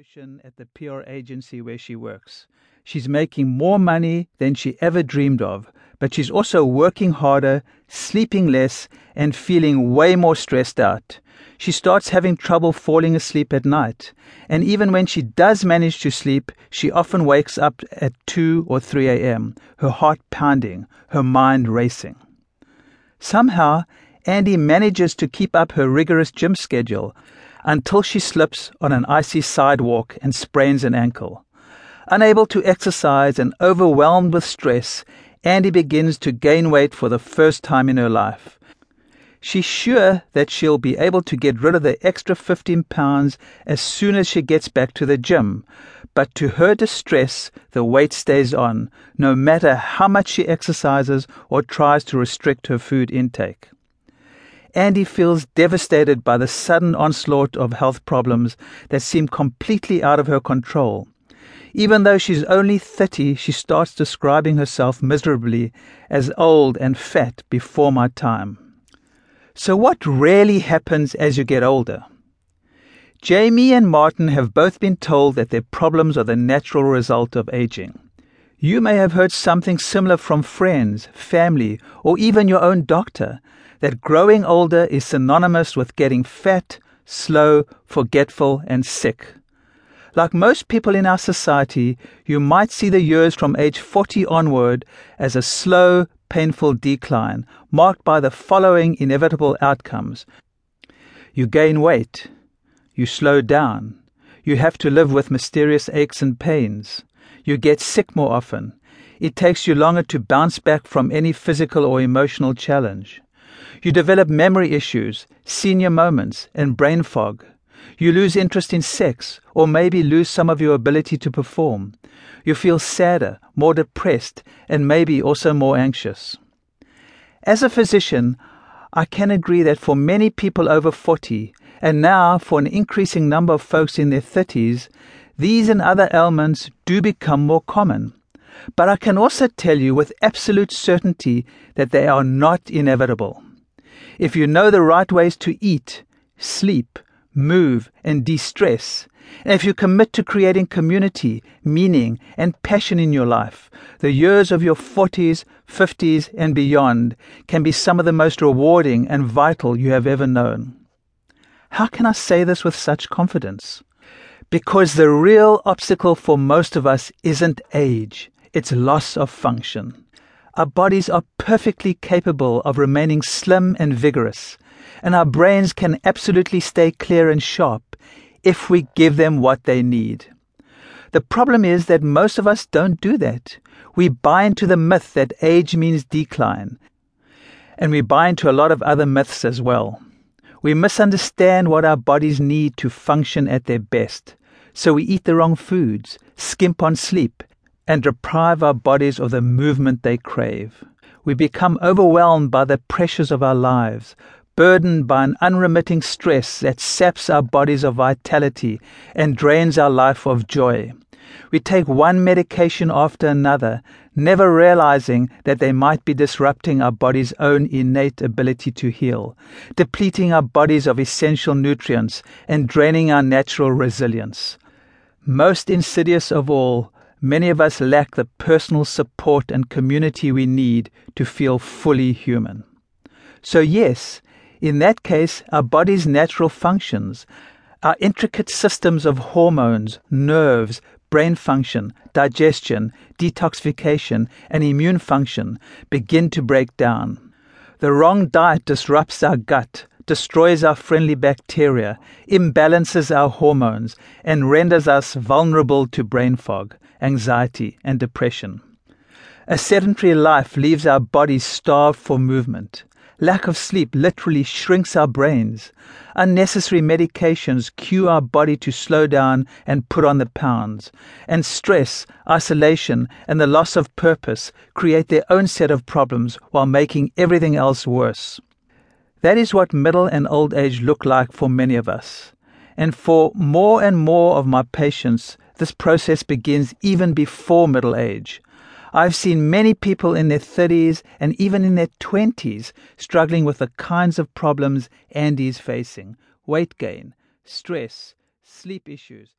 promotion at the PR agency where she works. She's making more money than she ever dreamed of, but she's also working harder, sleeping less, and feeling way more stressed out. She starts having trouble falling asleep at night, and even when she does manage to sleep, she often wakes up at 2 or 3 a.m., her heart pounding, her mind racing. Somehow, Andi manages to keep up her rigorous gym schedule until she slips on an icy sidewalk and sprains an ankle. Unable to exercise and overwhelmed with stress, Andi begins to gain weight for the first time in her life. She's sure that she'll be able to get rid of the extra 15 pounds as soon as she gets back to the gym, but to her distress, the weight stays on, no matter how much she exercises or tries to restrict her food intake. Andi feels devastated by the sudden onslaught of health problems that seem completely out of her control. Even though she's only 30, she starts describing herself miserably as old and fat before my time. So, what really happens as you get older? Jamie and Martin have both been told that their problems are the natural result of aging. You may have heard something similar from friends, family, or even your own doctor that growing older is synonymous with getting fat, slow, forgetful, and sick. Like most people in our society, you might see the years from age 40 onward as a slow, painful decline, marked by the following inevitable outcomes. You gain weight. You slow down. You have to live with mysterious aches and pains. You get sick more often. It takes you longer to bounce back from any physical or emotional challenge. You develop memory issues, senior moments, and brain fog. You lose interest in sex, or maybe lose some of your ability to perform. You feel sadder, more depressed, and maybe also more anxious. As a physician, I can agree that for many people over 40, and now for an increasing number of folks in their 30s, these and other ailments do become more common. But I can also tell you with absolute certainty that they are not inevitable. If you know the right ways to eat, sleep, move, and de stress, and if you commit to creating community, meaning, and passion in your life, the years of your 40s, 50s, and beyond can be some of the most rewarding and vital you have ever known. How can I say this with such confidence? Because the real obstacle for most of us isn't age, it's loss of function. Our bodies are perfectly capable of remaining slim and vigorous, and our brains can absolutely stay clear and sharp if we give them what they need. The problem is that most of us don't do that. We buy into the myth that age means decline, and we buy into a lot of other myths as well. We misunderstand what our bodies need to function at their best, so we eat the wrong foods, skimp on sleep, and deprive our bodies of the movement they crave. We become overwhelmed by the pressures of our lives, burdened by an unremitting stress that saps our bodies of vitality and drains our life of joy. We take one medication after another, never realizing that they might be disrupting our body's own innate ability to heal, depleting our bodies of essential nutrients, and draining our natural resilience. Most insidious of all, many of us lack the personal support and community we need to feel fully human. So, yes, in that case, our body's natural functions, our intricate systems of hormones, nerves, brain function, digestion, detoxification, and immune function begin to break down. The wrong diet disrupts our gut, destroys our friendly bacteria, imbalances our hormones, and renders us vulnerable to brain fog, anxiety, and depression. A sedentary life leaves our bodies starved for movement. Lack of sleep literally shrinks our brains. Unnecessary medications cue our body to slow down and put on the pounds. And stress, isolation, and the loss of purpose create their own set of problems while making everything else worse. That is what middle and old age look like for many of us. And for more and more of my patients, this process begins even before middle age. I've seen many people in their 30s and even in their 20s struggling with the kinds of problems Andi's facing weight gain, stress, sleep issues,